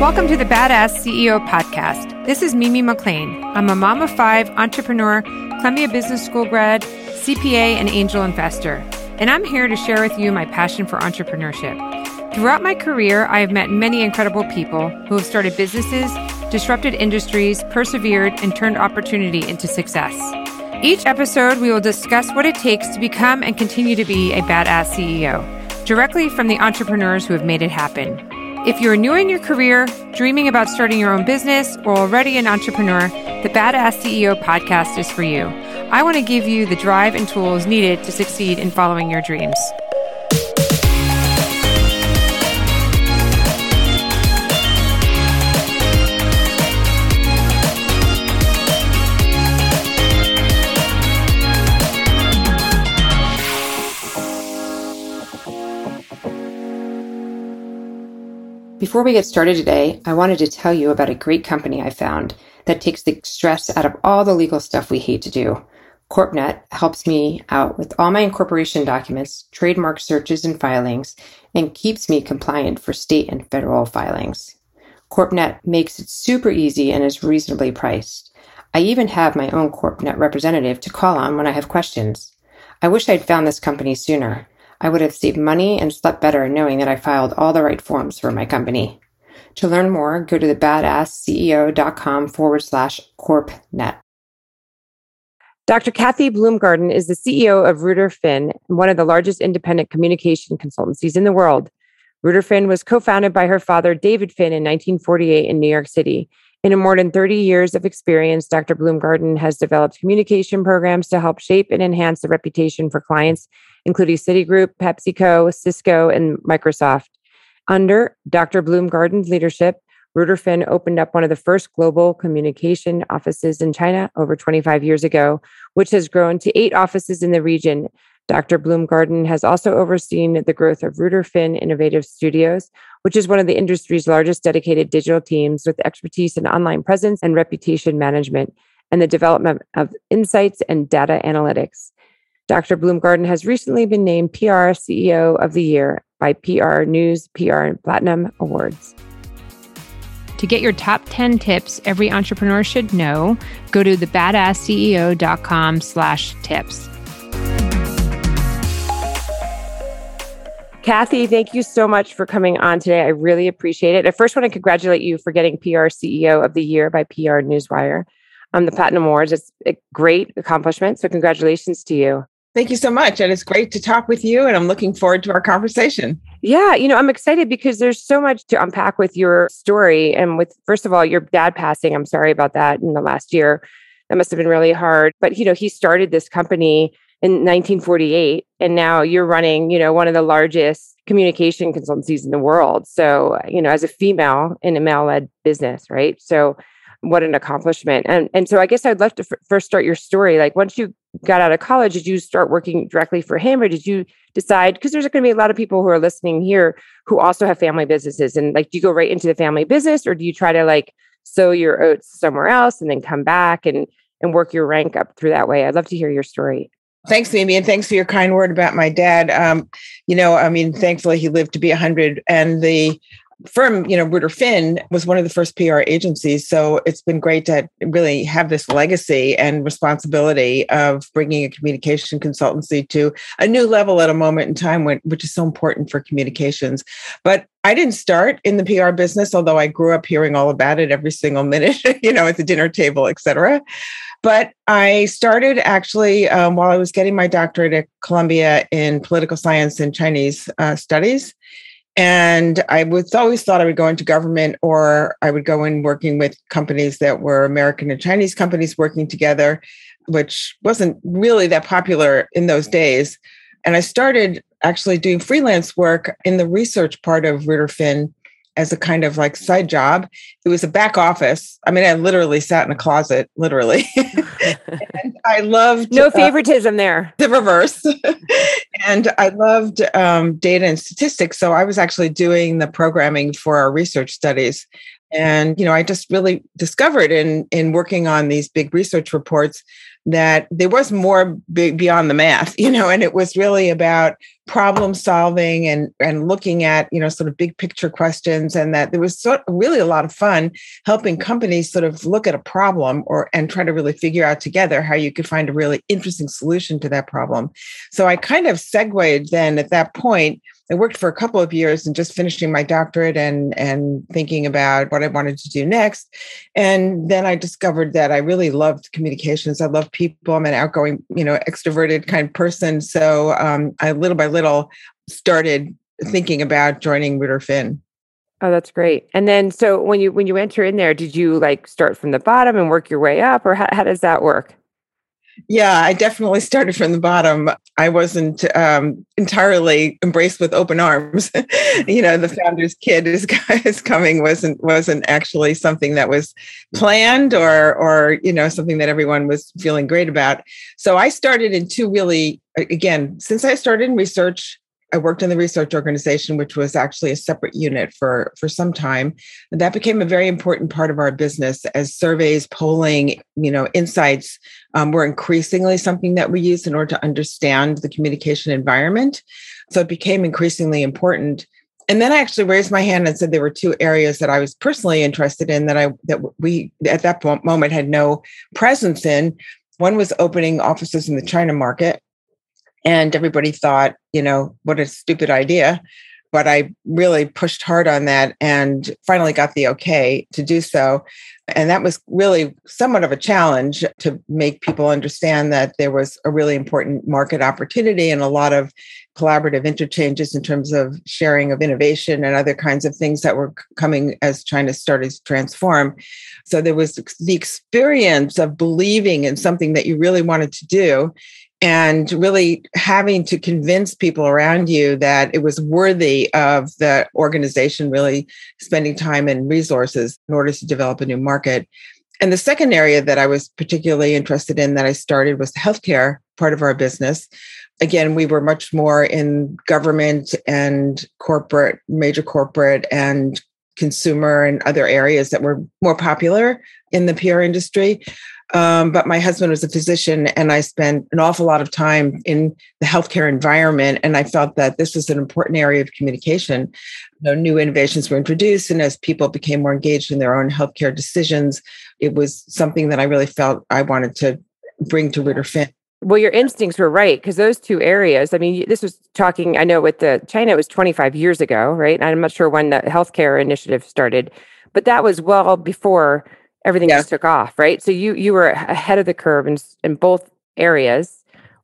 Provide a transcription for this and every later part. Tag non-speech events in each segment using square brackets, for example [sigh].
Welcome to the Badass CEO podcast. This is Mimi McLean. I'm a mom of five, entrepreneur, Columbia Business School grad, CPA, and angel investor. And I'm here to share with you my passion for entrepreneurship. Throughout my career, I have met many incredible people who have started businesses, disrupted industries, persevered, and turned opportunity into success. Each episode, we will discuss what it takes to become and continue to be a badass CEO, directly from the entrepreneurs who have made it happen. If you're new in your career, dreaming about starting your own business, or already an entrepreneur, the Badass CEO podcast is for you. I want to give you the drive and tools needed to succeed in following your dreams. Before we get started today, I wanted to tell you about a great company I found that takes the stress out of all the legal stuff we hate to do. CorpNet helps me out with all my incorporation documents, trademark searches and filings, and keeps me compliant for state and federal filings. CorpNet makes it super easy and is reasonably priced. I even have my own CorpNet representative to call on when I have questions. I wish I'd found this company sooner. I would have saved money and slept better knowing that I filed all the right forms for my company. To learn more, go to the badassceo.com forward slash corpnet. Dr. Kathy Bloomgarden is the CEO of Ruder Finn, one of the largest independent communication consultancies in the world. Ruder Finn was co founded by her father, David Finn, in 1948 in New York City. In more than 30 years of experience, Dr. Bloomgarden has developed communication programs to help shape and enhance the reputation for clients including Citigroup, PepsiCo, Cisco, and Microsoft. Under Dr. Bloomgarden's leadership, Ruder Finn opened up one of the first global communication offices in China over 25 years ago, which has grown to eight offices in the region. Dr. Bloomgarden has also overseen the growth of Ruder Finn Innovative Studios, which is one of the industry's largest dedicated digital teams with expertise in online presence and reputation management and the development of insights and data analytics. Dr. Bloomgarden has recently been named PR CEO of the Year by PR News PR Platinum Awards. To get your top 10 tips every entrepreneur should know, go to thebadassceo.com slash tips. Kathy, thank you so much for coming on today. I really appreciate it. I first want to congratulate you for getting PR CEO of the Year by PR Newswire. Um, the Platinum Awards. It's a great accomplishment. So, congratulations to you. Thank you so much. And it's great to talk with you. And I'm looking forward to our conversation. Yeah. You know, I'm excited because there's so much to unpack with your story. And with, first of all, your dad passing, I'm sorry about that in the last year. That must have been really hard. But, you know, he started this company in 1948. And now you're running, you know, one of the largest communication consultancies in the world. So, you know, as a female in a male led business, right? So, what an accomplishment. And and so I guess I'd love to f- first start your story. Like once you got out of college, did you start working directly for him or did you decide because there's going to be a lot of people who are listening here who also have family businesses and like do you go right into the family business or do you try to like sow your oats somewhere else and then come back and and work your rank up through that way? I'd love to hear your story. Thanks, Mimi, and thanks for your kind word about my dad. Um, you know, I mean, thankfully he lived to be 100, and the firm, you know, Ruder Finn was one of the first PR agencies. So it's been great to really have this legacy and responsibility of bringing a communication consultancy to a new level at a moment in time, when, which is so important for communications. But I didn't start in the PR business, although I grew up hearing all about it every single minute, [laughs] you know, at the dinner table, et cetera. But I started actually um, while I was getting my doctorate at Columbia in political science and Chinese uh, studies. And I was always thought I would go into government or I would go in working with companies that were American and Chinese companies working together, which wasn't really that popular in those days. And I started actually doing freelance work in the research part of Ruder Finn as a kind of like side job. It was a back office. I mean, I literally sat in a closet, literally. [laughs] [laughs] and I loved no uh, favoritism uh, there. The reverse. [laughs] and I loved um, data and statistics. So I was actually doing the programming for our research studies. And you know, I just really discovered in in working on these big research reports that there was more beyond the math, [laughs] you know, and it was really about problem solving and and looking at you know sort of big picture questions and that there was sort of really a lot of fun helping companies sort of look at a problem or and try to really figure out together how you could find a really interesting solution to that problem. So i kind of segued then at that point I worked for a couple of years and just finishing my doctorate and and thinking about what I wanted to do next. And then I discovered that I really loved communications. I love people. I'm an outgoing, you know, extroverted kind of person. So um, I little by little started thinking about joining Ruder Finn. Oh, that's great. And then, so when you when you enter in there, did you like start from the bottom and work your way up, or how, how does that work? Yeah, I definitely started from the bottom. I wasn't um, entirely embraced with open arms. [laughs] you know, the founder's kid is, [laughs] is coming wasn't wasn't actually something that was planned or or you know something that everyone was feeling great about. So I started in two really again since I started in research I worked in the research organization, which was actually a separate unit for, for some time. And that became a very important part of our business as surveys, polling, you know, insights um, were increasingly something that we used in order to understand the communication environment. So it became increasingly important. And then I actually raised my hand and said there were two areas that I was personally interested in that I that we at that moment had no presence in. One was opening offices in the China market, and everybody thought, you know, what a stupid idea. But I really pushed hard on that and finally got the okay to do so. And that was really somewhat of a challenge to make people understand that there was a really important market opportunity and a lot of collaborative interchanges in terms of sharing of innovation and other kinds of things that were coming as China started to transform. So there was the experience of believing in something that you really wanted to do and really having to convince people around you that it was worthy of the organization really spending time and resources in order to develop a new market. And the second area that I was particularly interested in that I started was the healthcare part of our business. Again, we were much more in government and corporate, major corporate and consumer and other areas that were more popular in the PR industry. Um, but my husband was a physician, and I spent an awful lot of time in the healthcare environment. And I felt that this was an important area of communication. You know, new innovations were introduced, and as people became more engaged in their own healthcare decisions, it was something that I really felt I wanted to bring to Ruder Finn. Well, your instincts were right because those two areas. I mean, this was talking. I know with the China, it was 25 years ago, right? I'm not sure when the healthcare initiative started, but that was well before everything yeah. just took off, right? So you you were ahead of the curve in in both areas.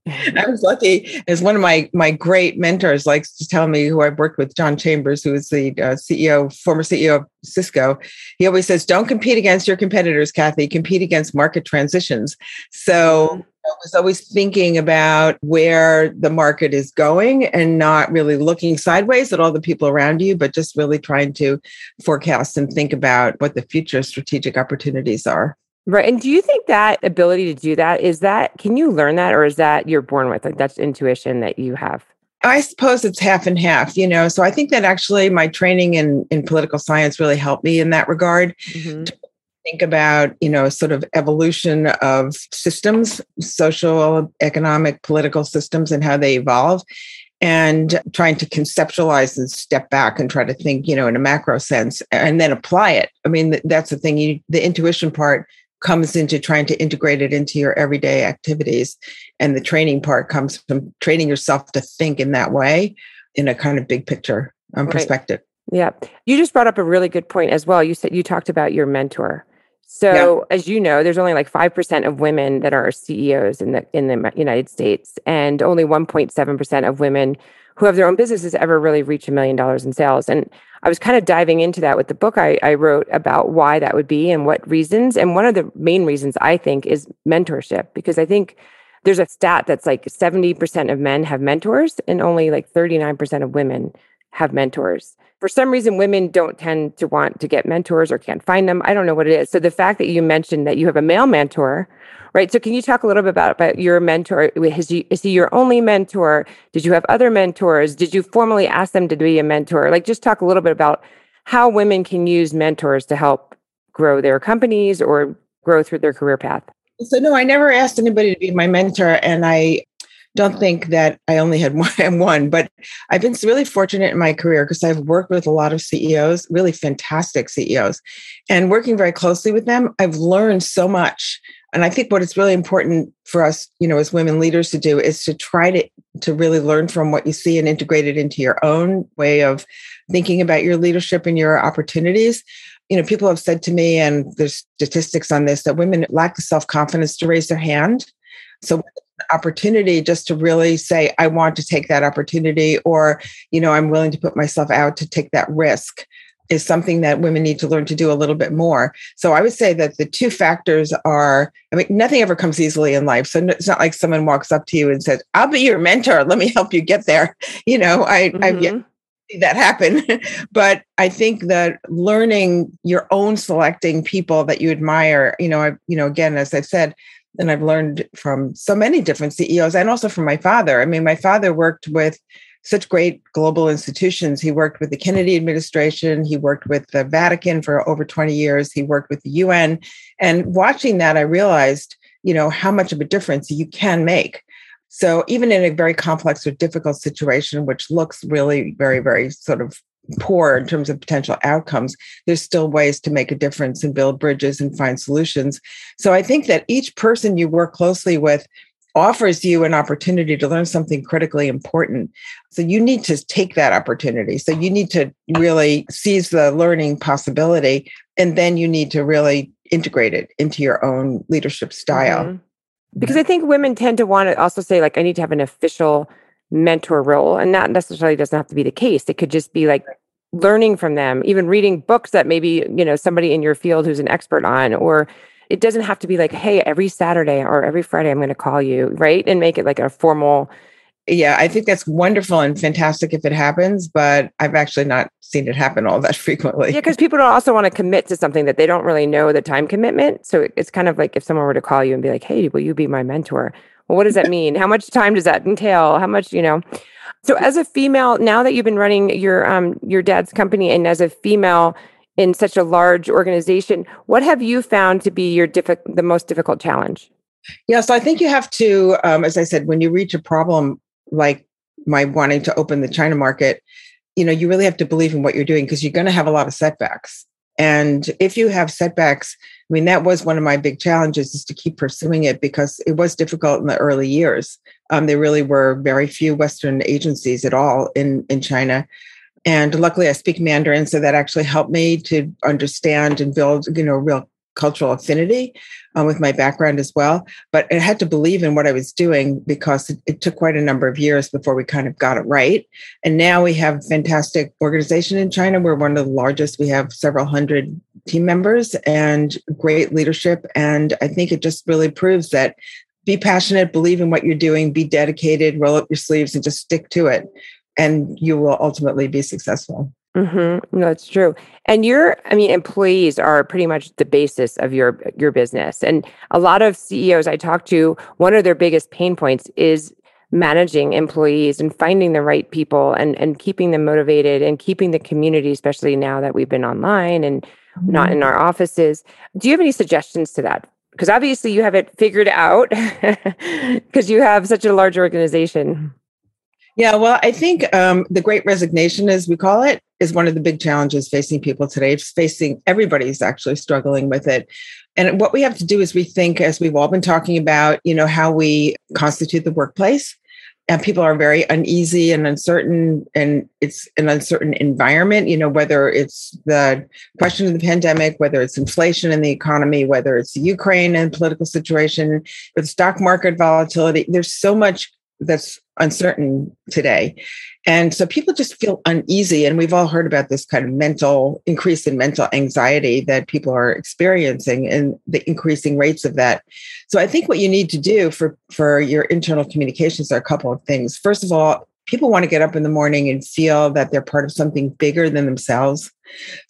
I was lucky as one of my my great mentors likes to tell me who I've worked with, John Chambers, who is the uh, CEO, former CEO of Cisco. He always says, "Don't compete against your competitors, Kathy. Compete against market transitions." So mm-hmm. I was always thinking about where the market is going and not really looking sideways at all the people around you, but just really trying to forecast and think about what the future strategic opportunities are. Right. And do you think that ability to do that is that, can you learn that or is that you're born with it? That's intuition that you have? I suppose it's half and half, you know. So I think that actually my training in, in political science really helped me in that regard mm-hmm. to think about you know sort of evolution of systems social economic political systems and how they evolve and trying to conceptualize and step back and try to think you know in a macro sense and then apply it i mean that's the thing you the intuition part comes into trying to integrate it into your everyday activities. And the training part comes from training yourself to think in that way in a kind of big picture um, right. perspective. Yeah. You just brought up a really good point as well. You said you talked about your mentor. So, yeah. as you know, there's only like 5% of women that are CEOs in the in the United States and only 1.7% of women who have their own businesses ever really reach a million dollars in sales. And I was kind of diving into that with the book I, I wrote about why that would be and what reasons. And one of the main reasons I think is mentorship, because I think there's a stat that's like 70% of men have mentors and only like 39% of women have mentors for some reason women don't tend to want to get mentors or can't find them. I don't know what it is. So the fact that you mentioned that you have a male mentor right? So can you talk a little bit about, about your mentor? Is he, is he your only mentor? Did you have other mentors? Did you formally ask them to be a mentor? Like just talk a little bit about how women can use mentors to help grow their companies or grow through their career path. So no, I never asked anybody to be my mentor, and I don't think that I only had [laughs] one, one but I've been really fortunate in my career because I've worked with a lot of CEOs, really fantastic CEOs, and working very closely with them, I've learned so much. And I think what it's really important for us, you know, as women leaders to do is to try to to really learn from what you see and integrate it into your own way of thinking about your leadership and your opportunities. You know, people have said to me, and there's statistics on this, that women lack the self confidence to raise their hand. So opportunity just to really say i want to take that opportunity or you know i'm willing to put myself out to take that risk is something that women need to learn to do a little bit more. So i would say that the two factors are i mean nothing ever comes easily in life. So it's not like someone walks up to you and says i'll be your mentor. Let me help you get there. [laughs] You know i mm-hmm. i've yet that happen. [laughs] But i think that learning your own selecting people that you admire you know I, you know again as i've said and I've learned from so many different CEOs and also from my father. I mean, my father worked with such great global institutions. He worked with the Kennedy administration, he worked with the Vatican for over 20 years, he worked with the UN. And watching that, I realized, you know, how much of a difference you can make. So even in a very complex or difficult situation, which looks really very, very sort of poor in terms of potential outcomes, there's still ways to make a difference and build bridges and find solutions. So I think that each person you work closely with offers you an opportunity to learn something critically important. So you need to take that opportunity. So you need to really seize the learning possibility and then you need to really integrate it into your own leadership style. Mm-hmm. Because I think women tend to want to also say like I need to have an official mentor role and that necessarily doesn't have to be the case. It could just be like learning from them even reading books that maybe you know somebody in your field who's an expert on or it doesn't have to be like hey every saturday or every friday i'm going to call you right? And make it like a formal yeah i think that's wonderful and fantastic if it happens but i've actually not seen it happen all that [laughs] frequently. Yeah because people don't also want to commit to something that they don't really know the time commitment so it's kind of like if someone were to call you and be like hey will you be my mentor well, what does that mean? How much time does that entail? How much, you know? So as a female, now that you've been running your um your dad's company and as a female in such a large organization, what have you found to be your diffi- the most difficult challenge? Yeah, so I think you have to, um, as I said, when you reach a problem like my wanting to open the China market, you know, you really have to believe in what you're doing because you're going to have a lot of setbacks. And if you have setbacks, I mean, that was one of my big challenges is to keep pursuing it because it was difficult in the early years. Um, there really were very few Western agencies at all in, in China. And luckily I speak Mandarin, so that actually helped me to understand and build, you know, real cultural affinity um, with my background as well. But I had to believe in what I was doing because it, it, took quite a number of years before we kind of got it right. And now we have fantastic organization in China. We're one of the largest. We have several hundred team members and great leadership. And I think it just really proves that be passionate, believe in what you're doing, be dedicated, roll up your sleeves and just stick to it. And you will ultimately be successful. Mm-hmm. No, true. And your, I mean, employees are pretty much the basis of your your business. And a lot of CEOs I talk to, one of their biggest pain points is managing employees and finding the right people and and keeping them motivated and keeping the community, especially now that we've been online and mm-hmm. not in our offices. Do you have any suggestions to that? Because obviously you have it figured out [laughs] because you have such a large organization. Yeah, well, I think um, the great resignation, as we call it, is one of the big challenges facing people today. It's facing everybody's actually struggling with it. And what we have to do is rethink, as we've all been talking about, you know, how we constitute the workplace. And people are very uneasy and uncertain, and it's an uncertain environment, you know, whether it's the question of the pandemic, whether it's inflation in the economy, whether it's Ukraine and political situation, the stock market volatility. There's so much that's uncertain today. And so people just feel uneasy. And we've all heard about this kind of mental increase in mental anxiety that people are experiencing and the increasing rates of that. So I think what you need to do for, for your internal communications are a couple of things. First of all, people want to get up in the morning and feel that they're part of something bigger than themselves.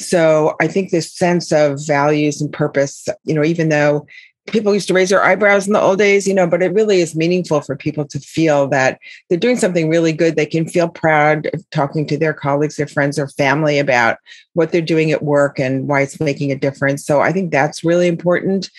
So I think this sense of values and purpose, you know, even though people used to raise their eyebrows in the old days, you know, but it really is meaningful for people to feel that they're doing something really good. They can feel proud of talking to their colleagues, their friends, their family about what they're doing at work and why it's making a difference. So I think that's really important.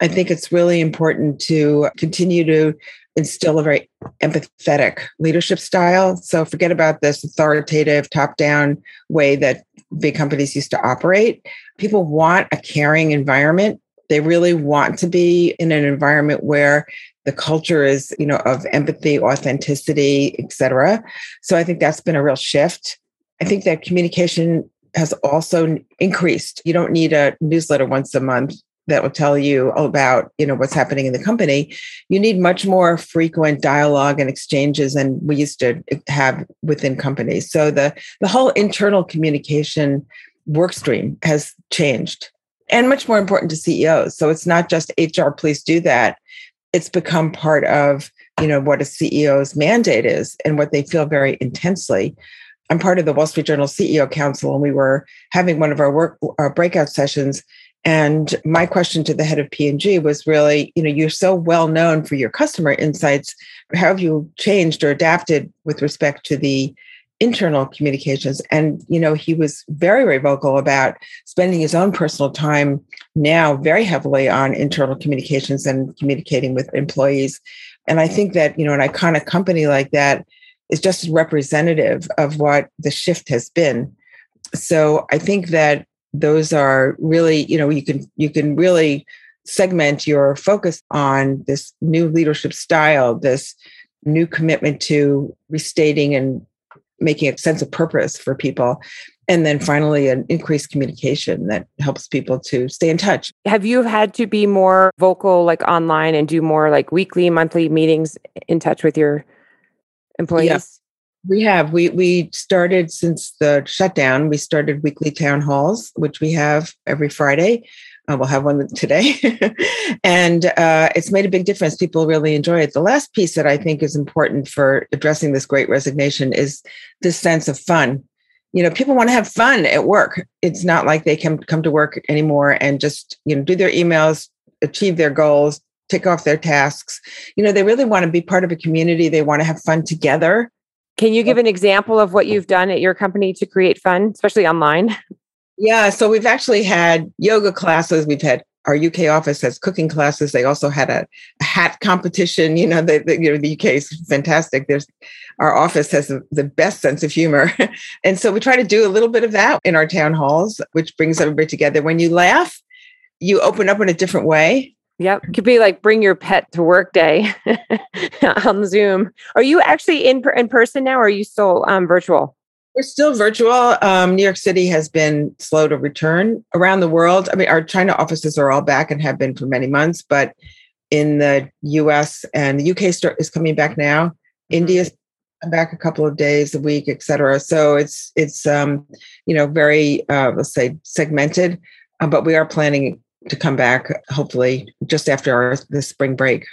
I think it's really important to continue to instill a very empathetic leadership style. So forget about this authoritative, top down way that big companies used to operate. People want a caring environment. They really want to be in an environment where the culture is, you know, of empathy, authenticity, etc. So I think that's been a real shift. I think that communication has also increased. You don't need a newsletter once a month that will tell you about you know what's happening in the company you need much more frequent dialogue and exchanges than we used to have within companies so the the whole internal communication work stream has changed and much more important to CEOs so it's not just HR please do that it's become part of you know what a CEO's mandate is and what they feel very intensely I'm part of the Wall Street Journal CEO Council, and we were having one of our work our breakout sessions. And my question to the head of P&G was really, you know, you're so well known for your customer insights. How have you changed or adapted with respect to the internal communications? And, you know, he was very, very vocal about spending his own personal time now very heavily on internal communications and communicating with employees. And I think that, you know, an iconic company like that is just representative of what the shift has been. So I think that those are really, you know, you can you can really segment your focus on this new leadership style, this new commitment to restating and making a sense of purpose for people. And then finally, an increased communication that helps people to stay in touch. Have you had to be more vocal, like online, and do more like weekly, monthly meetings in touch with your employees? Yes, we have. We we started since the shutdown. We started weekly town halls, which we have every Friday. Uh, we'll have one today, [laughs] and uh, it's made a big difference. People really enjoy it. The last piece that I think is important for addressing this great resignation is this sense of fun. You know, people want to have fun at work. It's not like they can come to work anymore and just you know do their emails, achieve their goals, tick off their tasks. You know, they really want to be part of a community. They want to have fun together. Can you give an example of what you've done at your company to create fun, especially online? [laughs] Yeah, so we've actually had yoga classes. We've had our UK office has cooking classes. They also had a, hat competition. You know, the, the, you know the UK is fantastic. There's our office has the best sense of humor, [laughs] and so we try to do a little bit of that in our town halls, which brings everybody together. When you laugh, you open up in a different way Yep. Could be like bring your pet to work day [laughs] on Zoom. Are you actually in in person now or are you still um, virtual? We're still virtual. Um, New York City has been slow to return around the world. I mean, our China offices are all back and have been for many months, but in the US and the UK start, is coming back now. Mm-hmm. India's back a couple of days a week, et cetera. So it's it's um, you know very uh, let's say segmented, uh, but we are planning to come back hopefully just after our the spring break.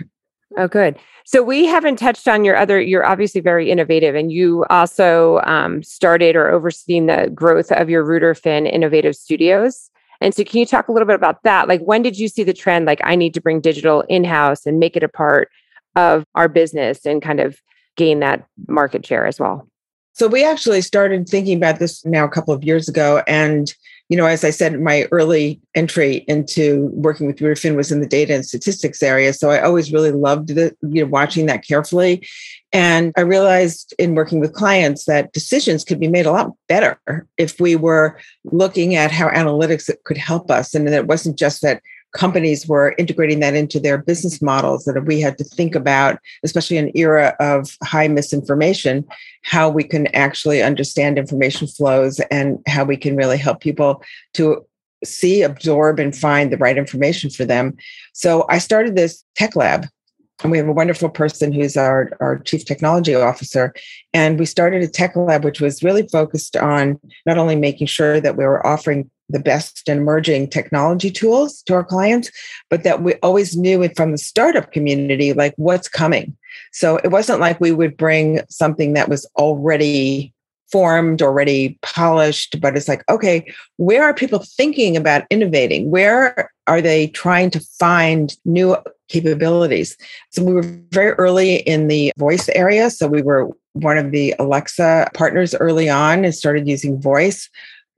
Oh, good. So we haven't touched on your other. You're obviously very innovative, and you also um, started or overseeing the growth of your Ruder Finn Innovative Studios. And so, can you talk a little bit about that? Like, when did you see the trend? Like, I need to bring digital in house and make it a part of our business and kind of gain that market share as well. So we actually started thinking about this now a couple of years ago, and you know, as I said, my early entry into working with Finn was in the data and statistics area. So I always really loved the, you know, watching that carefully. And I realized in working with clients that decisions could be made a lot better if we were looking at how analytics could help us. And it wasn't just that companies were integrating that into their business models that we had to think about especially in an era of high misinformation how we can actually understand information flows and how we can really help people to see absorb and find the right information for them so i started this tech lab and we have a wonderful person who's our, our chief technology officer. And we started a tech lab, which was really focused on not only making sure that we were offering the best and emerging technology tools to our clients, but that we always knew it from the startup community, like what's coming. So it wasn't like we would bring something that was already formed, already polished, but it's like, okay, where are people thinking about innovating? Where are they trying to find new capabilities? So we were very early in the voice area. So we were one of the Alexa partners early on and started using voice.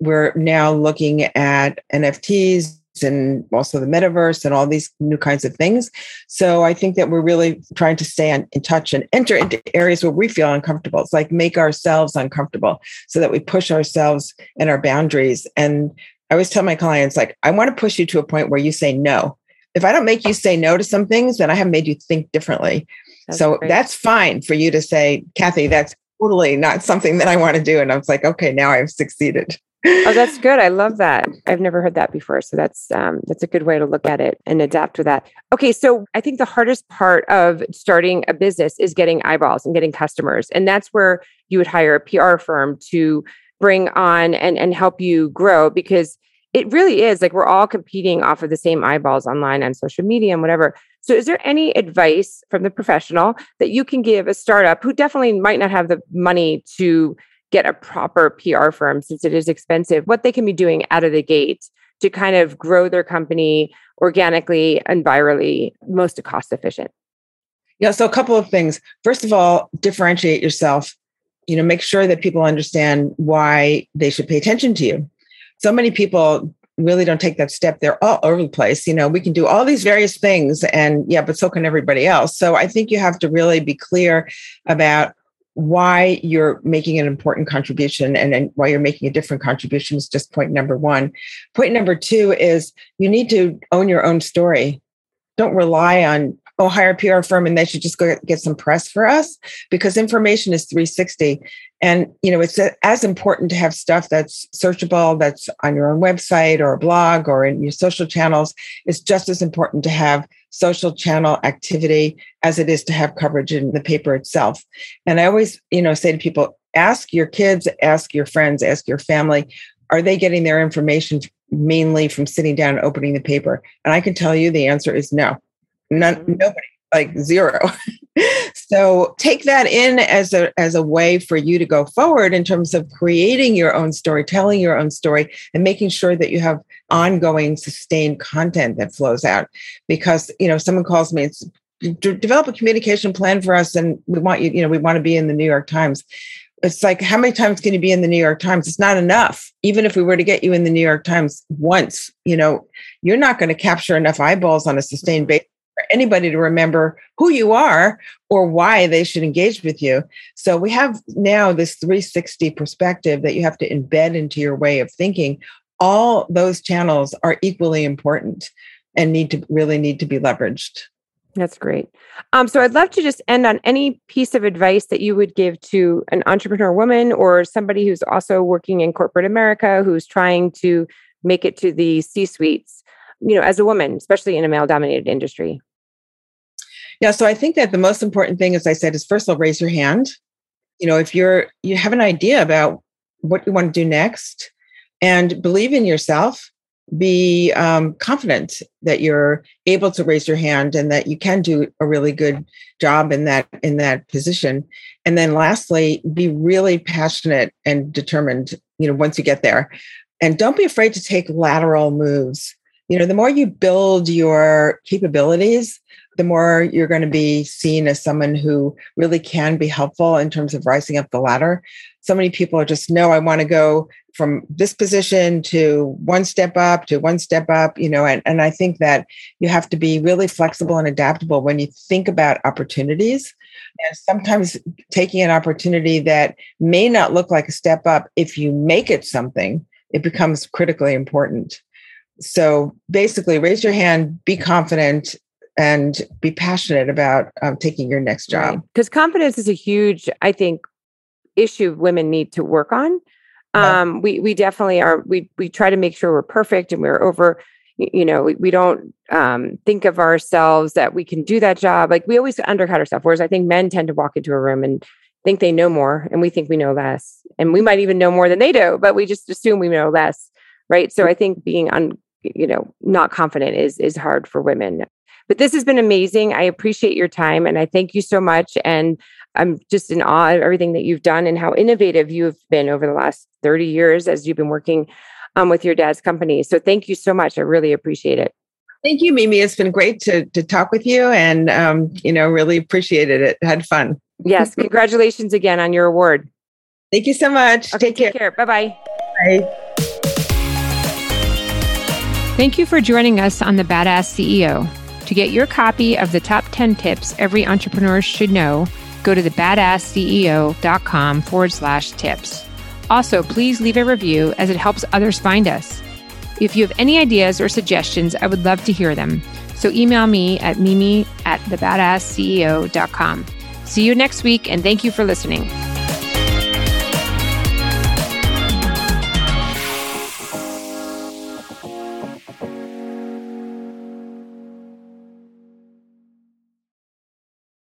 We're now looking at NFTs, and also the metaverse and all these new kinds of things. So I think that we're really trying to stay on, in touch and enter into areas where we feel uncomfortable. It's like make ourselves uncomfortable so that we push ourselves and our boundaries. And I always tell my clients, like, I want to push you to a point where you say no. If I don't make you say no to some things, then I have made you think differently. That's so great. that's fine for you to say, Kathy, that's totally not something that I want to do. And I was like, okay, now I've succeeded oh, that's good. I love that. I've never heard that before. So that's um, that's a good way to look at it and adapt to that. Okay, so I think the hardest part of starting a business is getting eyeballs and getting customers, and that's where you would hire a PR firm to bring on and and help you grow because it really is like we're all competing off of the same eyeballs online on social media and whatever. So, is there any advice from the professional that you can give a startup who definitely might not have the money to get a proper PR firm since it is expensive, what they can be doing out of the gate to kind of grow their company organically and virally, most cost efficient? Yeah, so a couple of things. First of all, differentiate yourself. You know, make sure that people understand why they should pay attention to you. So many people really don't take that step. They're all over the place. You know, we can do all these various things and yeah, but so can everybody else. So I think you have to really be clear about why you're making an important contribution and, and why you're making a different contribution is just point number one. Point number two is you need to own your own story. Don't rely on, oh, hire a PR firm and they should just go get some press for us because information is 360. And, you know, it's as important to have stuff that's searchable, that's on your own website or a blog or in your social channels. It's just as important to have social channel activity as it is to have coverage in the paper itself. And I always, you know, say to people, ask your kids, ask your friends, ask your family, are they getting their information mainly from sitting down and opening the paper? And I can tell you the answer is no. None, mm-hmm. nobody like zero. [laughs] so take that in as a as a way for you to go forward in terms of creating your own story, telling your own story, and making sure that you have ongoing sustained content that flows out. Because you know, someone calls me, develop a communication plan for us, and we want you, you know, we want to be in the New York Times. It's like, how many times can you be in the New York Times? It's not enough. Even if we were to get you in the New York Times once, you know, you're not going to capture enough eyeballs on a sustained basis for anybody to remember who you are or why they should engage with you. So we have now this 360 perspective that you have to embed into your way of thinking. All those channels are equally important and need to really need to be leveraged. That's great. Um, so I'd love to just end on any piece of advice that you would give to an entrepreneur woman or somebody who's also working in corporate America who's trying to make it to the C suites you know, as a woman, especially in a male dominated industry? Yeah, so I think that the most important thing, as I said, is first of all, raise your hand. You know, if you're you have an idea about what you want to do next, and believe in yourself, be um, confident that you're able to raise your hand and that you can do a really good job in that in that position. And then lastly, be really passionate and determined. You know, once you get there, and don't be afraid to take lateral moves you know the more you build your capabilities the more you're going to be seen as someone who really can be helpful in terms of rising up the ladder. So many people are just no i want to go from this position to one step up to one step up you know and, and i think that you have to be really flexible and adaptable when you think about opportunities. And sometimes taking an opportunity that may not look like a step up if you make it something it becomes critically important so basically raise your hand be confident and be passionate about um, taking your next job. Because right. confidence is a huge i think issue women need to work on. Um, we we definitely are we we try to make sure we're perfect and we're over you know we, we don't um, think of ourselves that we can do that job. Like we always undercut ourselves whereas i think men tend to walk into a room and think they know more and we think we know less. And we might even know more than they do but we just assume we know less right? So i think being un, you know not confident is is hard for women. But this has been amazing. I appreciate your time and i thank you so much and i'm just in awe of everything that you've done and how innovative you've been over the last 30 years as you've been working um, with your dad's company. So thank you so much. I really appreciate it. Thank you mimi. It's been great to to talk with you and um, you know really appreciated it. Had fun. Yes. [laughs] Congratulations again on your award. Thank you so much. Okay, take, take care, care. bye-bye. Bye Thank you for joining us on The Badass CEO. To get your copy of the top 10 tips every entrepreneur should know, go to thebadassceo.com forward slash tips. Also, please leave a review as it helps others find us. If you have any ideas or suggestions, I would love to hear them. So email me at mimi at thebadassceo.com. See you next week, and thank you for listening.